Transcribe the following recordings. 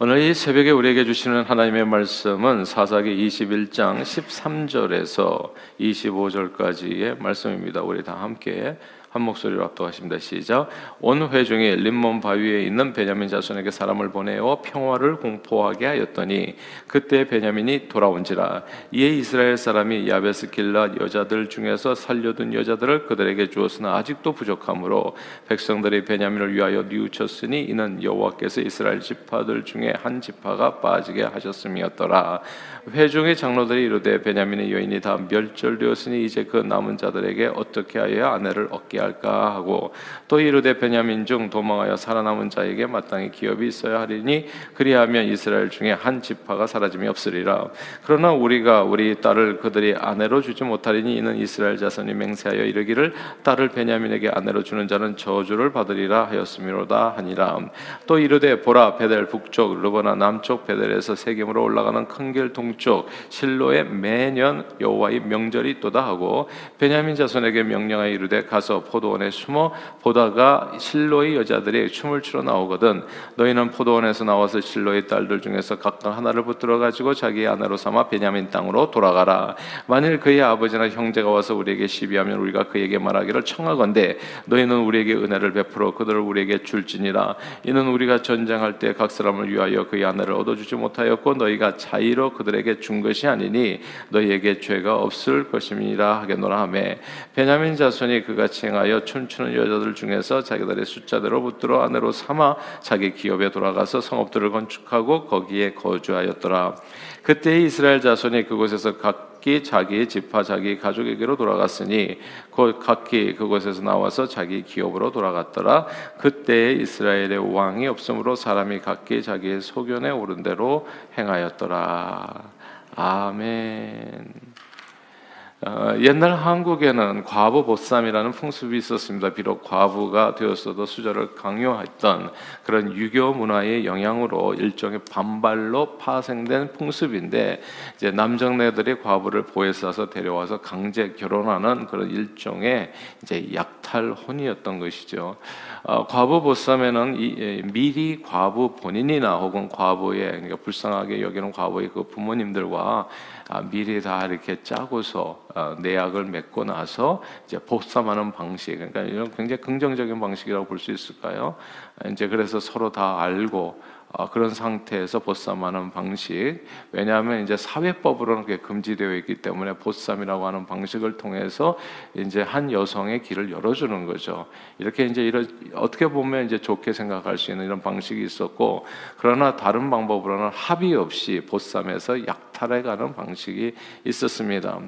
오늘 이 새벽에 우리에게 주시는 하나님의 말씀은 사사기 21장 13절에서 25절까지의 말씀입니다. 우리 다 함께 한 목소리로 압도하십니다. 시작. 온 회중이 림몬 바위에 있는 베냐민 자손에게 사람을 보내어 평화를 공포하게 하였더니 그때 베냐민이 돌아온지라 이에 이스라엘 사람이 야베스 길랏 여자들 중에서 살려둔 여자들을 그들에게 주었으나 아직도 부족하므로 백성들이 베냐민을 위하여 뉘우쳤으니 이는 여호와께서 이스라엘 지파들 중에 한 지파가 빠지게 하셨음이었더라. 회중의 장로들이 이르되 베냐민의 여인이 다 멸절되었으니 이제 그 남은 자들에게 어떻게 하여야 아내를 얻게 할까 하고 또 이르되 베냐민 중 도망하여 살아남은 자에게 마땅히 기업이 있어야 하리니 그리하면 이스라엘 중에 한 지파가 사라짐이 없으리라. 그러나 우리가 우리 딸을 그들이 아내로 주지 못하리니 이는 이스라엘 자손이 맹세하여 이르기를 딸을 베냐민에게 아내로 주는 자는 저주를 받으리라 하였음이로다 하니라. 또 이르되 보라 베델 북쪽 르보나 남쪽 베델에서 세겜으로 올라가는 큰 길 동쪽 실로에 매년 여호와의 명절이 또다 하고 베냐민 자손에게 명령하여 이르되 가서 포도원에 숨어 보다가 실로의 여자들이 춤을 추러 나오거든. 너희는 포도원에서 나와서 실로의 딸들 중에서 각각 하나를 붙들어 가지고 자기 아내로 삼아 베냐민 땅으로 돌아가라. 만일 그의 아버지나 형제가 와서 우리에게 시비하면 우리가 그에게 말하기를 청하건대 너희는 우리에게 은혜를 베풀어 그들을 우리에게 줄지니라. 이는 우리가 전쟁할 때 각 사람을 위하여 그의 아내를 얻어주지 못하였고 너희가 자의로 그들에게 준 것이 아니니 너희에게 죄가 없을 것임이라 하겠노라 하매. 베냐민 자손이 그같이 행 하여 춤추는 여자들 중에서 자기들의 숫자대로 붙들어 아내로 삼아 자기 기업에 돌아가서 성읍들을 건축하고 거기에 거주하였더라. 그때 이스라엘 자손이 그곳에서 각기 자기의 집화 자기 가족에게로 돌아갔으니 곧 각기 그곳에서 나와서 자기 기업으로 돌아갔더라. 그때 이스라엘의 왕이 없으므로 사람이 각기 자기의 소견에 오른 대로 행하였더라. 아멘. 어, 옛날 한국에는 과부 보쌈이라는 풍습이 있었습니다. 비록 과부가 되었어도 수저를 강요했던 그런 유교 문화의 영향으로 일종의 반발로 파생된 풍습인데 이제 남정네들이 과부를 보에 싸서 데려와서 강제 결혼하는 그런 일종의 이제 약 탈혼이었던 것이죠. 어, 과부 보쌈에는 이, 미리 과부 본인이나 혹은 과부의 그러니까 불쌍하게 여기는 과부의 그 부모님들과 아, 미리 다 이렇게 짜고서 어, 내약을 맺고 나서 이제 복삼하는 방식, 그러니까 이런 굉장히 긍정적인 방식이라고 볼 수 있을까요? 이제 그래서 서로 다 알고 어, 그런 상태에서 보쌈하는 방식. 왜냐하면 이제 사회법으로는 그게 금지되어 있기 때문에 보쌈이라고 하는 방식을 통해서 이제 한 여성의 길을 열어주는 거죠. 이렇게 이제 이런 어떻게 보면 이제 좋게 생각할 수 있는 이런 방식이 있었고, 그러나 다른 방법으로는 합의 없이 보쌈에서 약탈해가는 방식이 있었습니다.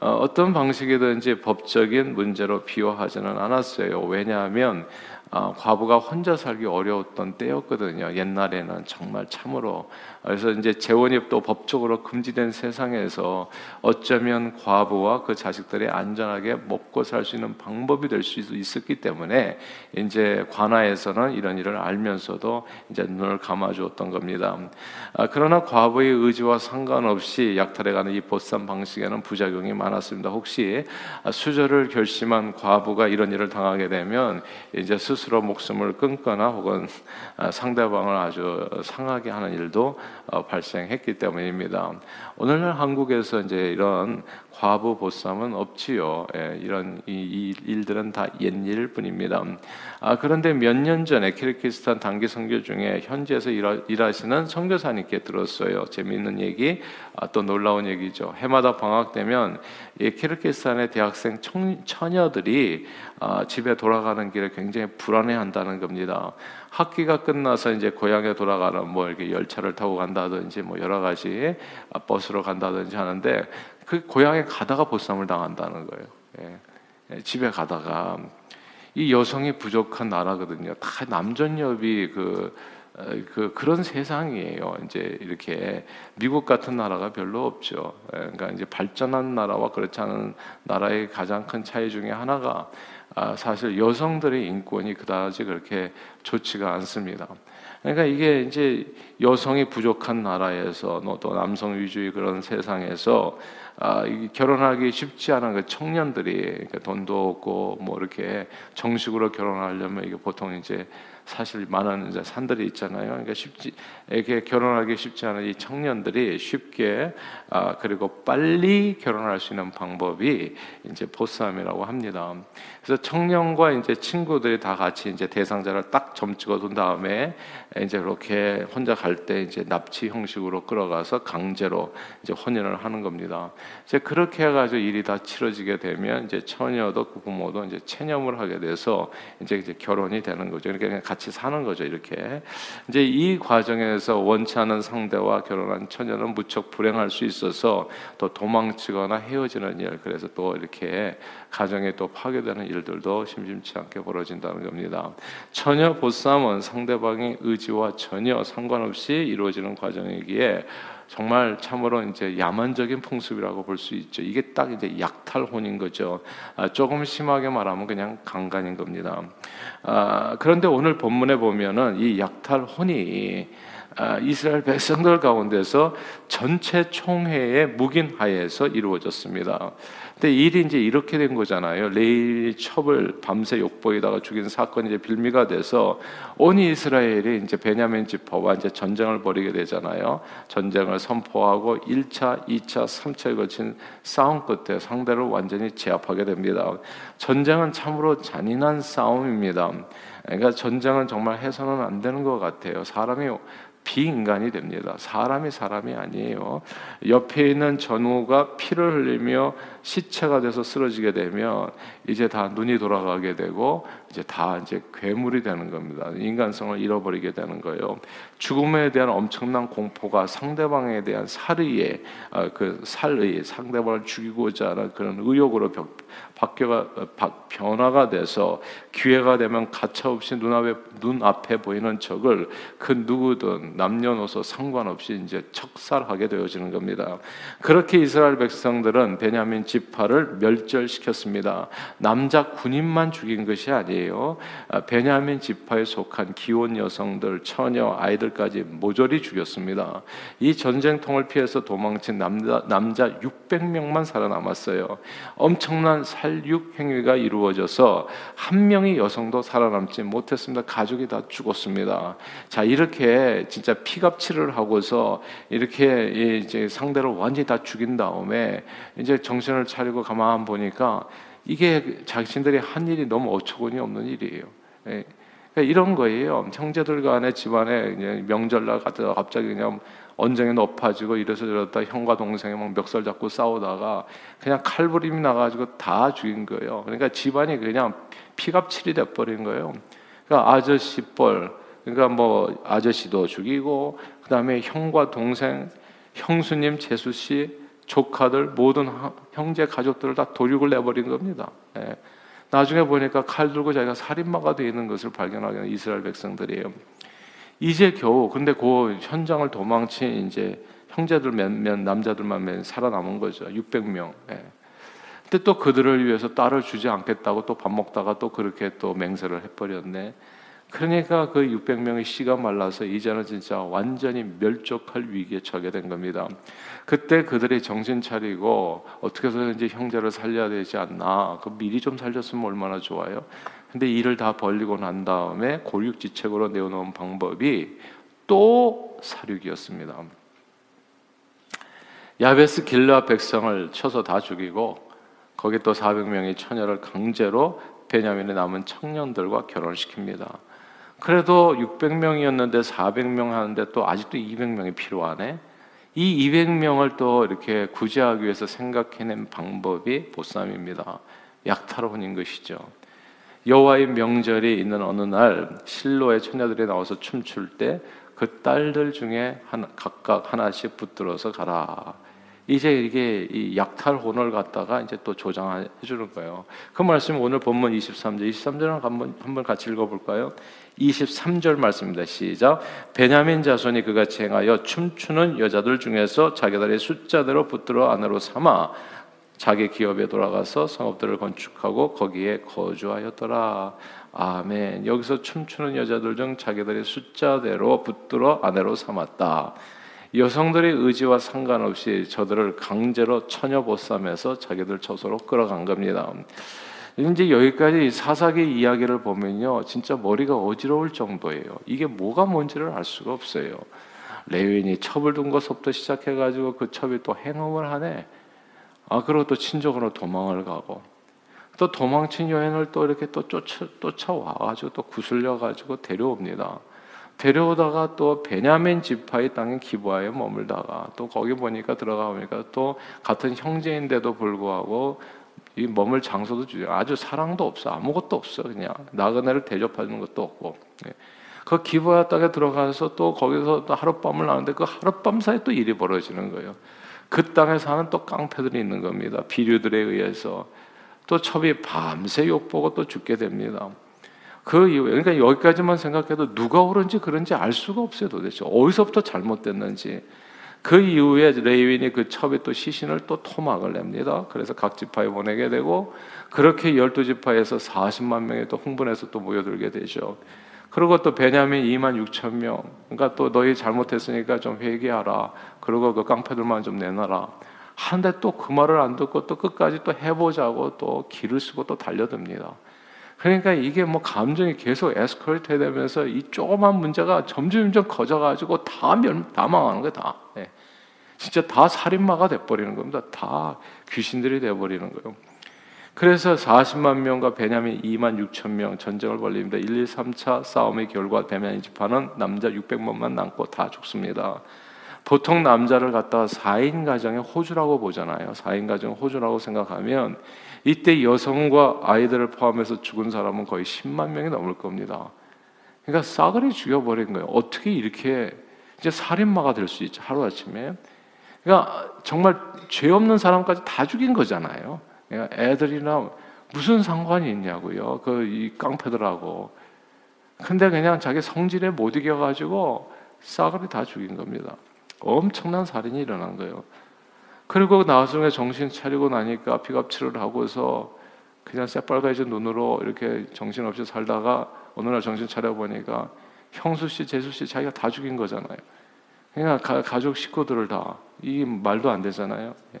어, 떤 방식이든지 법적인 문제로 비화하지는 않았어요. 왜냐하면 어, 과부가 혼자 살기 어려웠던 때였거든요. 옛날에는 정말 참으로 그래서 이제 재혼이 또 법적으로 금지된 세상에서 어쩌면 과부와 그 자식들이 안전하게 먹고 살 수 있는 방법이 될 수 있었기 때문에 이제 관아에서는 이런 일을 알면서도 이제 눈을 감아주었던 겁니다. 아, 그러나 과부의 의지와 상관없이 약탈해 가는 이 보쌈 방식에는 부작용이 많았습니다. 혹시 수저를 결심한 과부가 이런 일을 당하게 되면 이제 스 스로 목숨을 끊거나 혹은 상대방을 아주 상하게 하는 일도 어, 발생했기 때문입니다. 오늘날 한국에서 이제 이런 과부 보쌈은 없지요. 예, 이런 이, 이, 일들은 다 옛일 뿐입니다. 아, 그런데 몇 년 전에 키르기스탄 단기 선교 중에 현지에서 일하, 일하 시는 선교사님께 들었어요. 재미있는 얘기, 아, 또 놀라운 얘기죠. 해마다 방학 되면 이 키르기스탄의 대학생 청, 처녀들이 아, 집에 돌아가는 길에 굉장히 불안해한다는 겁니다. 학기가 끝나서 이제 고향에 돌아가는 뭐 이렇게 열차를 타고 간다든지 뭐 여러 가지 아, 버스로 간다든지 하는데 그 고향에 가다가 보쌈을 당한다는 거예요. 예. 예. 집에 가다가 이 여성이 부족한 나라거든요. 다 남전엽이 그, 어, 그 그런 세상이에요. 이제 이렇게 미국 같은 나라가 별로 없죠. 예. 그러니까 이제 발전한 나라와 그렇지 않은 나라의 가장 큰 차이 중에 하나가 아, 사실 여성들의 인권이 그다지 그렇게 좋지가 않습니다. 그러니까 이게 이제 여성이 부족한 나라에서 또 남성 위주의 그런 세상에서 아, 결혼하기 쉽지 않은 그 청년들이 그러니까 돈도 없고 뭐 이렇게 정식으로 결혼하려면 이게 보통 이제 사실 많은 이제 산들이 있잖아요. 그러니까 쉽지 이렇게 결혼하기 쉽지 않은 이 청년들이 쉽게 아, 그리고 빨리 결혼할 수 있는 방법이 이제 보쌈이라고 합니다. 그래서 청년과 이제 친구들이 다 같이 이제 대상자를 딱 점 찍어둔 다음에 이제 이렇게 혼자 갈 때 이제 납치 형식으로 끌어가서 강제로 이제 혼인을 하는 겁니다. 이제 그렇게 해가지고 일이 다 치러지게 되면 이제 처녀도 그 부모도 이제 체념을 하게 돼서 이제 이제 결혼이 되는 거죠. 그러니까 같이 사는 거죠. 이렇게 이제 이 과정에서 원치 않은 상대와 결혼한 처녀는 무척 불행할 수 있어서 또 도망치거나 헤어지는 일, 그래서 또 이렇게 가정에 또 파괴되는 일들도 심심치 않게 벌어진다는 겁니다. 처녀 보쌈은 상대방의 의지와 전혀 상관없이 이루어지는 과정이기에 정말 참으로 이제 야만적인 풍습이라고 볼 수 있죠. 이게 딱 이제 약탈혼인 거죠. 아, 조금 심하게 말하면 그냥 강간인 겁니다. 아, 그런데 오늘 본문에 보면은 이 약탈혼이 아, 이스라엘 백성들 가운데서 전체 총회의 묵인하에서 이루어졌습니다. 근데 일이 이제 이렇게 된 거잖아요. 레일 첩을 밤새 욕보이다가 죽인 사건이 이제 빌미가 돼서 온 이스라엘이 이제 베냐민 지파와 이제 전쟁을 벌이게 되잖아요. 전쟁을 선포하고 1차, 2차, 3차에 거친 싸움 끝에 상대를 완전히 제압하게 됩니다. 전쟁은 참으로 잔인한 싸움입니다. 그러니까 전쟁은 정말 해서는 안 되는 것 같아요. 사람이 비인간이 됩니다. 사람이 사람이 아니에요. 옆에 있는 전우가 피를 흘리며 시체가 돼서 쓰러지게 되면 이제 다 눈이 돌아가게 되고 이제 다 이제 괴물이 되는 겁니다. 인간성을 잃어버리게 되는 거예요. 죽음에 대한 엄청난 공포가 상대방에 대한 살의에 아, 그 살의 상대방을 죽이고자 하는 그런 의욕으로 바뀌어가 변화가 돼서 기회가 되면 가차없이 눈앞에 눈앞에 보이는 적을 그 누구든 남녀노소 상관없이 이제 척살하게 되어지는 겁니다. 그렇게 이스라엘 백성들은 베냐민 지파를 멸절시켰습니다. 남자 군인만 죽인 것이 아니에요. 아, 베냐민 지파에 속한 기혼 여성들, 처녀, 아이들까지 모조리 죽였습니다. 이 전쟁통을 피해서 도망친 남자, 남자 600명만 살아남았어요. 엄청난 살육 행위가 이루어져서 한 명의 여성도 살아남지 못했습니다. 가족이 다 죽었습니다. 자 이렇게 진짜 피갑치를 하고서 이렇게 이제 상대를 완전히 다 죽인 다음에 이제 정신을 차리고 가만 보니까 이게 자신들이 한 일이 너무 어처구니 없는 일이에요. 예. 그러니까 이런 거예요. 형제들 간에 집안에 명절날 갔다가 갑자기 그냥 언쟁이 높아지고 이래서 저러다 형과 동생이 막 멱살 잡고 싸우다가 그냥 칼부림이 나가지고 다 죽인 거예요. 그러니까 집안이 그냥 피갑칠이 돼버린 거예요. 그러니까 아저씨 뻘, 그러니까 뭐 아저씨도 죽이고 그 다음에 형과 동생, 형수님, 재수 씨, 조카들 모든 형제 가족들을 다 도륙을 내버린 겁니다. 예. 나중에 보니까 칼 들고 자기가 살인마가 되어 있는 것을 발견하게 된 이스라엘 백성들이에요. 이제 겨우 근데 그 현장을 도망친 이제 형제들 몇 몇 남자들만 몇 살아남은 거죠. 600명. 예. 근데 또 그들을 위해서 딸을 주지 않겠다고 또 밥 먹다가 또 그렇게 또 맹세를 해버렸네. 그러니까 그 600명의 씨가 말라서 이제는 진짜 완전히 멸족할 위기에 처하게 된 겁니다. 그때 그들이 정신 차리고 어떻게 해서든지 형제를 살려야 되지 않나. 그 미리 좀 살렸으면 얼마나 좋아요. 근데 일을 다 벌리고 난 다음에 골육지책으로 내어놓은 방법이 또 사륙이었습니다. 야베스 길라 백성을 쳐서 다 죽이고 거기 또 400명의 처녀를 강제로 베냐민에 남은 청년들과 결혼시킵니다. 그래도 600명이었는데 400명 하는데 또 아직도 200명이 필요하네. 이 200명을 또 이렇게 구제하기 위해서 생각해낸 방법이 보쌈입니다. 약탈혼인 것이죠. 여호와의 명절이 있는 어느 날 실로의 처녀들이 나와서 춤출 때 그 딸들 중에 하나, 각각 하나씩 붙들어서 가라. 이제 이게 이 약탈혼을 갖다가 이제 또 조장해 주는 거예요. 그 말씀 오늘 본문 23절, 23절을 한번 한번 같이 읽어볼까요? 23절 말씀입니다. 시작. 베냐민 자손이 그같이 행하여 춤추는 여자들 중에서 자기들의 숫자대로 붙들어 안으로 삼아 자기 기업에 돌아가서 성읍들을 건축하고 거기에 거주하였더라. 아멘. 여기서 춤추는 여자들 중 자기들의 숫자대로 붙들어 아내로 삼았다. 여성들의 의지와 상관없이 저들을 강제로 처녀 보쌈에서 자기들 처소로 끌어간 겁니다. 이제 여기까지 사사기 이야기를 보면요, 진짜 머리가 어지러울 정도예요. 이게 뭐가 뭔지를 알 수가 없어요. 레위인이 첩을 둔 것부터 시작해가지고 그 첩이 또 행음을 하네. 아 그리고 또 친족으로 도망을 가고 또 도망친 여인을 또 이렇게 또 쫓아 쫓아와가지고 또 구슬려가지고 데려옵니다. 데려오다가 또 베냐민 지파의 땅인 기부하에 머물다가 또 거기 보니까 들어가 보니까 또 같은 형제인데도 불구하고 이 머물 장소도 주죠. 아주 사랑도 없어 아무것도 없어 그냥 나그네를 대접하는 것도 없고 예. 그 기부하 땅에 들어가서 또 거기서 또 하룻밤을 나는데 그 하룻밤 사이 또 일이 벌어지는 거예요. 그 땅에 사는 또 깡패들이 있는 겁니다. 비류들에 의해서 또 첩이 밤새 욕보고 또 죽게 됩니다. 그 이후에 그러니까 여기까지만 생각해도 누가 옳은지 그런지 알 수가 없어요 도대체 어디서부터 잘못됐는지 그 이후에 레위인이 그 첩이 또 시신을 또 토막을 냅니다. 그래서 각 지파에 보내게 되고 그렇게 열두 지파에서 40만 명이 또 흥분해서 또 모여들게 되죠. 그리고 또 베냐민 2만 6천 명. 그러니까 또 너희 잘못했으니까 좀 회개하라. 그리고 그 깡패들만 좀 내놔라. 하는데 또 그 말을 안 듣고 또 끝까지 또 해보자고 또 길을 쓰고 또 달려듭니다. 그러니까 이게 뭐 감정이 계속 에스컬레이트 되면서 이 조그만 문제가 점점점 커져가지고 다 멸, 다 망하는 거야, 다. 네. 진짜 다 살인마가 돼버리는 겁니다. 다 귀신들이 돼버리는 거예요. 그래서 40만 명과 베냐민 2만 6천 명 전쟁을 벌립니다. 1, 2, 3차 싸움의 결과 베냐민 지파는 남자 600만만 남고 다 죽습니다. 보통 남자를 갖다가 4인 가정의 호주라고 보잖아요. 4인 가정 호주라고 생각하면 이때 여성과 아이들을 포함해서 죽은 사람은 거의 10만 명이 넘을 겁니다. 그러니까 싸그리 죽여버린 거예요. 어떻게 이렇게 이제 살인마가 될 수 있죠 하루 아침에. 그러니까 정말 죄 없는 사람까지 다 죽인 거잖아요. 그러니까 애들이나 무슨 상관이 있냐고요. 그 이 깡패들하고. 근데 그냥 자기 성질에 못 이겨가지고 싸그리 다 죽인 겁니다. 엄청난 살인이 일어난 거예요. 그리고 나중에 정신 차리고 나니까 피갑치를 하고서 그냥 새빨개진 눈으로 이렇게 정신없이 살다가 어느 날 정신 차려 보니까 형수 씨, 재수 씨 자기가 다 죽인 거잖아요. 그러니까 가, 족 식구들을 다 이 말도 안 되잖아요. 예.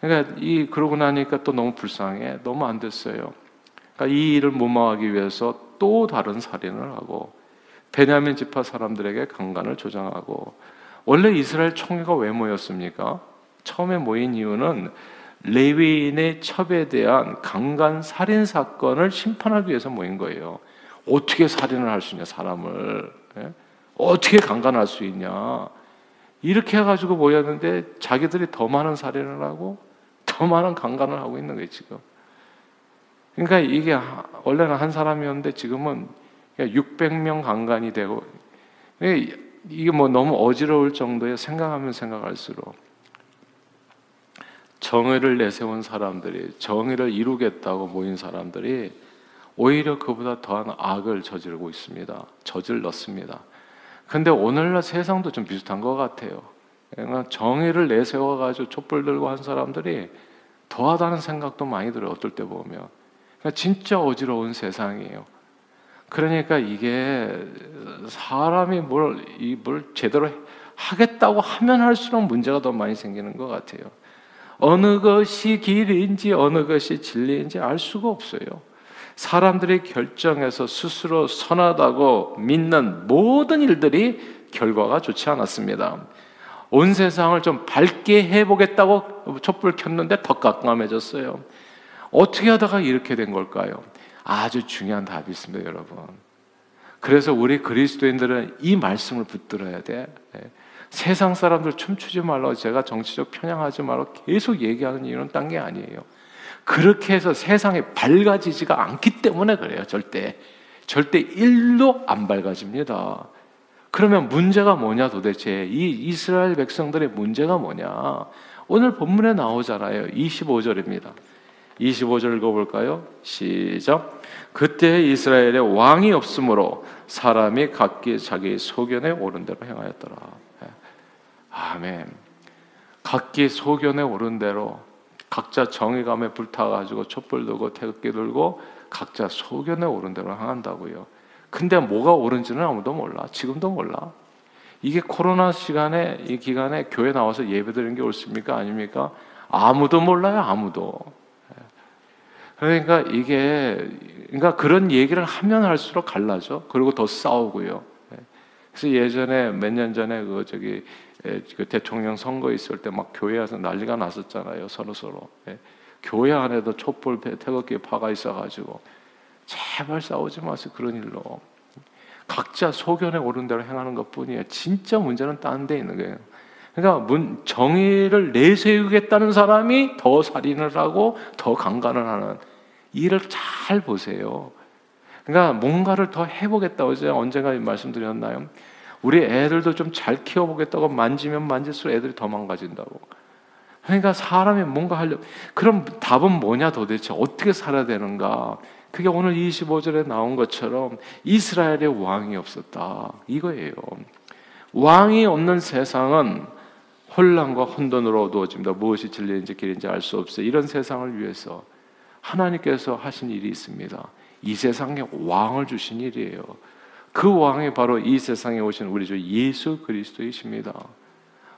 그러니까 이 그러고 나니까 또 너무 불쌍해, 너무 안 됐어요. 그러니까 이 일을 무마하기 위해서 또 다른 살인을 하고 베냐민 지파 사람들에게 강간을 조장하고 원래 이스라엘 총회가 왜 모였습니까? 처음에 모인 이유는 레위인의 첩에 대한 강간 살인 사건을 심판하기 위해서 모인 거예요. 어떻게 살인을 할 수 있냐 사람을 예? 어떻게 강간할 수 있냐 이렇게 해가지고 모였는데 자기들이 더 많은 살인을 하고 더 많은 강간을 하고 있는 거예요 지금. 그러니까 이게 원래는 한 사람이었는데 지금은 600명 강간이 되고 이게 뭐 너무 어지러울 정도에 생각하면 생각할수록 정의를 내세운 사람들이 정의를 이루겠다고 모인 사람들이 오히려 그보다 더한 악을 저지르고 있습니다. 저질렀습니다. 근데 오늘날 세상도 좀 비슷한 것 같아요. 그러니까 정의를 내세워 가지고 촛불 들고 한 사람들이 더하다는 생각도 많이 들어요. 어떨 때 보면. 그러니까 진짜 어지러운 세상이에요. 그러니까 이게 사람이 뭘, 뭘 제대로 하겠다고 하면 할수록 문제가 더 많이 생기는 것 같아요. 어느 것이 길인지 어느 것이 진리인지 알 수가 없어요. 사람들이 결정해서 스스로 선하다고 믿는 모든 일들이 결과가 좋지 않았습니다. 온 세상을 좀 밝게 해보겠다고 촛불 켰는데 더 깜깜해졌어요. 어떻게 하다가 이렇게 된 걸까요? 아주 중요한 답이 있습니다, 여러분. 그래서 우리 그리스도인들은 이 말씀을 붙들어야 돼. 네. 세상 사람들 춤추지 말라고 제가 정치적 편향하지 말라고 계속 얘기하는 이유는 딴 게 아니에요. 그렇게 해서 세상이 밝아지지가 않기 때문에 그래요, 절대. 절대 일도 안 밝아집니다. 그러면 문제가 뭐냐 도대체? 이 이스라엘 백성들의 문제가 뭐냐? 오늘 본문에 나오잖아요. 25절입니다. 25절 읽어볼까요? 시작. 그때 이스라엘에 왕이 없으므로 사람이 각기 자기 소견에 오른 대로 행하였더라. 예. 아멘. 각기 소견에 오른 대로 각자 정의감에 불타가지고 촛불 들고 태극기 들고 각자 소견에 오른 대로 행한다고요. 근데 뭐가 옳은지는 아무도 몰라. 지금도 몰라. 이게 코로나 시간에 이 기간에 교회 나와서 예배드리는 게 옳습니까? 아닙니까? 아무도 몰라요. 아무도. 그러니까 이게 그러니까 그런 얘기를 하면 할수록 갈라져. 그리고 더 싸우고요. 예. 그래서 예전에 몇 년 전에 그 저기 예, 그 대통령 선거 있을 때 막 교회 에서 난리가 났었잖아요. 서로 서로. 예. 교회 안에도 촛불 태극기 파가 있어가지고 제발 싸우지 마세요. 그런 일로. 각자 소견에 오른 대로 행하는 것 뿐이에요. 진짜 문제는 딴 데 있는 거예요. 그러니까 문, 정의를 내세우겠다는 사람이 더 살인을 하고 더 강간을 하는 이를 잘 보세요. 그러니까 뭔가를 더 해보겠다. 어제 언젠가 말씀드렸나요? 우리 애들도 좀 잘 키워보겠다고 만지면 만질수록 애들이 더 망가진다고. 그러니까 사람이 뭔가 하려 그럼 답은 뭐냐 도대체 어떻게 살아야 되는가? 그게 오늘 25절에 나온 것처럼 이스라엘의 왕이 없었다. 이거예요. 왕이 없는 세상은 혼란과 혼돈으로 어두워집니다. 무엇이 진리인지 길인지 알 수 없어요. 이런 세상을 위해서 하나님께서 하신 일이 있습니다. 이 세상에 왕을 주신 일이에요. 그 왕이 바로 이 세상에 오신 우리 주 예수 그리스도이십니다.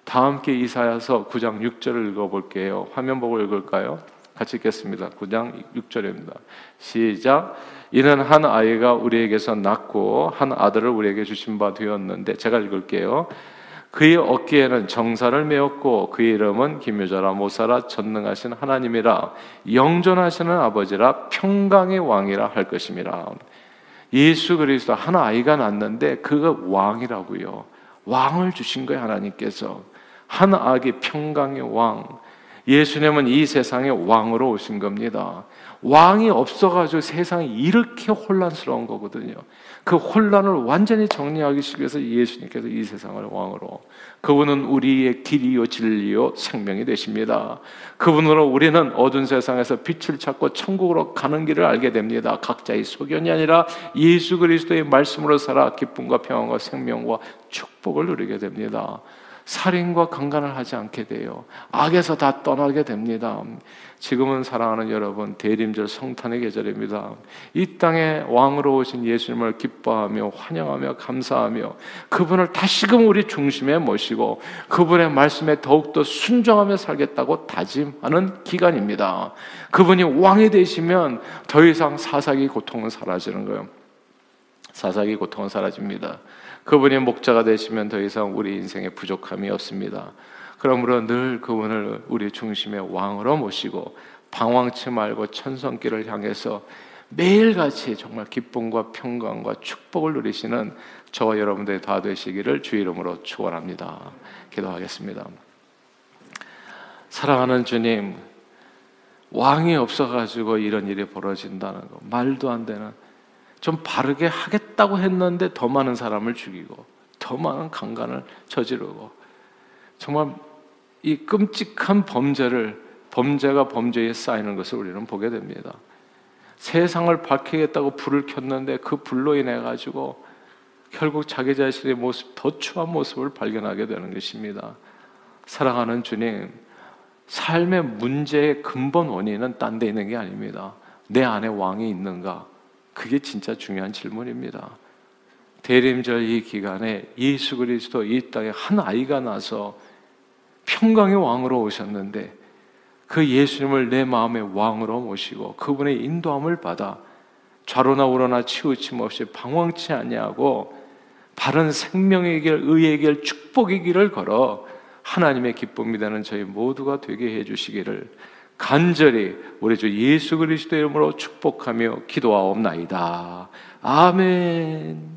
다 함께 이사야서 9장 6절을 읽어볼게요. 화면 보고 읽을까요? 같이 읽겠습니다. 9장 6절입니다. 시작. 이는 한 아이가 우리에게서 낳고 한 아들을 우리에게 주신 바 되었는데 제가 읽을게요. 그의 어깨에는 정사를 메었고 그의 이름은 기묘자라 모사라 전능하신 하나님이라 영존하시는 아버지라 평강의 왕이라 할 것임이라. 예수 그리스도 한 아이가 낳는데 그가 왕이라고요. 왕을 주신 거예요 하나님께서 한 아기 평강의 왕. 예수님은 이 세상의 왕으로 오신 겁니다. 왕이 없어가지고 세상이 이렇게 혼란스러운 거거든요. 그 혼란을 완전히 정리하기 위해서 예수님께서 이 세상을 왕으로 그분은 우리의 길이요 진리요 생명이 되십니다. 그분으로 우리는 어두운 세상에서 빛을 찾고 천국으로 가는 길을 알게 됩니다. 각자의 소견이 아니라 예수 그리스도의 말씀으로 살아 기쁨과 평안과 생명과 축복을 누리게 됩니다. 살인과 강간을 하지 않게 돼요. 악에서 다 떠나게 됩니다. 지금은 사랑하는 여러분 대림절 성탄의 계절입니다. 이 땅에 왕으로 오신 예수님을 기뻐하며 환영하며 감사하며 그분을 다시금 우리 중심에 모시고 그분의 말씀에 더욱더 순종하며 살겠다고 다짐하는 기간입니다. 그분이 왕이 되시면 더 이상 사사기 고통은 사라지는 거예요. 사사기 고통은 사라집니다. 그분이 목자가 되시면 더 이상 우리 인생에 부족함이 없습니다. 그러므로 늘 그분을 우리 중심의 왕으로 모시고 방황치 말고 천성길을 향해서 매일같이 정말 기쁨과 평강과 축복을 누리시는 저와 여러분들이 다 되시기를 주 이름으로 축원합니다. 기도하겠습니다. 사랑하는 주님, 왕이 없어가지고 이런 일이 벌어진다는 거 말도 안 되는 좀 바르게 하겠다고 했는데 더 많은 사람을 죽이고 더 많은 강간을 저지르고 정말 이 끔찍한 범죄를 범죄가 범죄에 쌓이는 것을 우리는 보게 됩니다. 세상을 밝히겠다고 불을 켰는데 그 불로 인해 가지고 결국 자기 자신의 모습 더 추한 모습을 발견하게 되는 것입니다. 사랑하는 주님, 삶의 문제의 근본 원인은 딴 데 있는 게 아닙니다. 내 안에 왕이 있는가? 그게 진짜 중요한 질문입니다. 대림절 이 기간에 예수 그리스도 이 땅에 한 아이가 나서 평강의 왕으로 오셨는데 그 예수님을 내 마음의 왕으로 모시고 그분의 인도함을 받아 좌로나 우로나 치우침 없이 방황치 아니하고 바른 생명의 길, 의의 길, 축복의 길을 걸어 하나님의 기쁨이 되는 저희 모두가 되게 해 주시기를 간절히 우리 주 예수 그리스도의 이름으로 축복하며 기도하옵나이다. 아멘.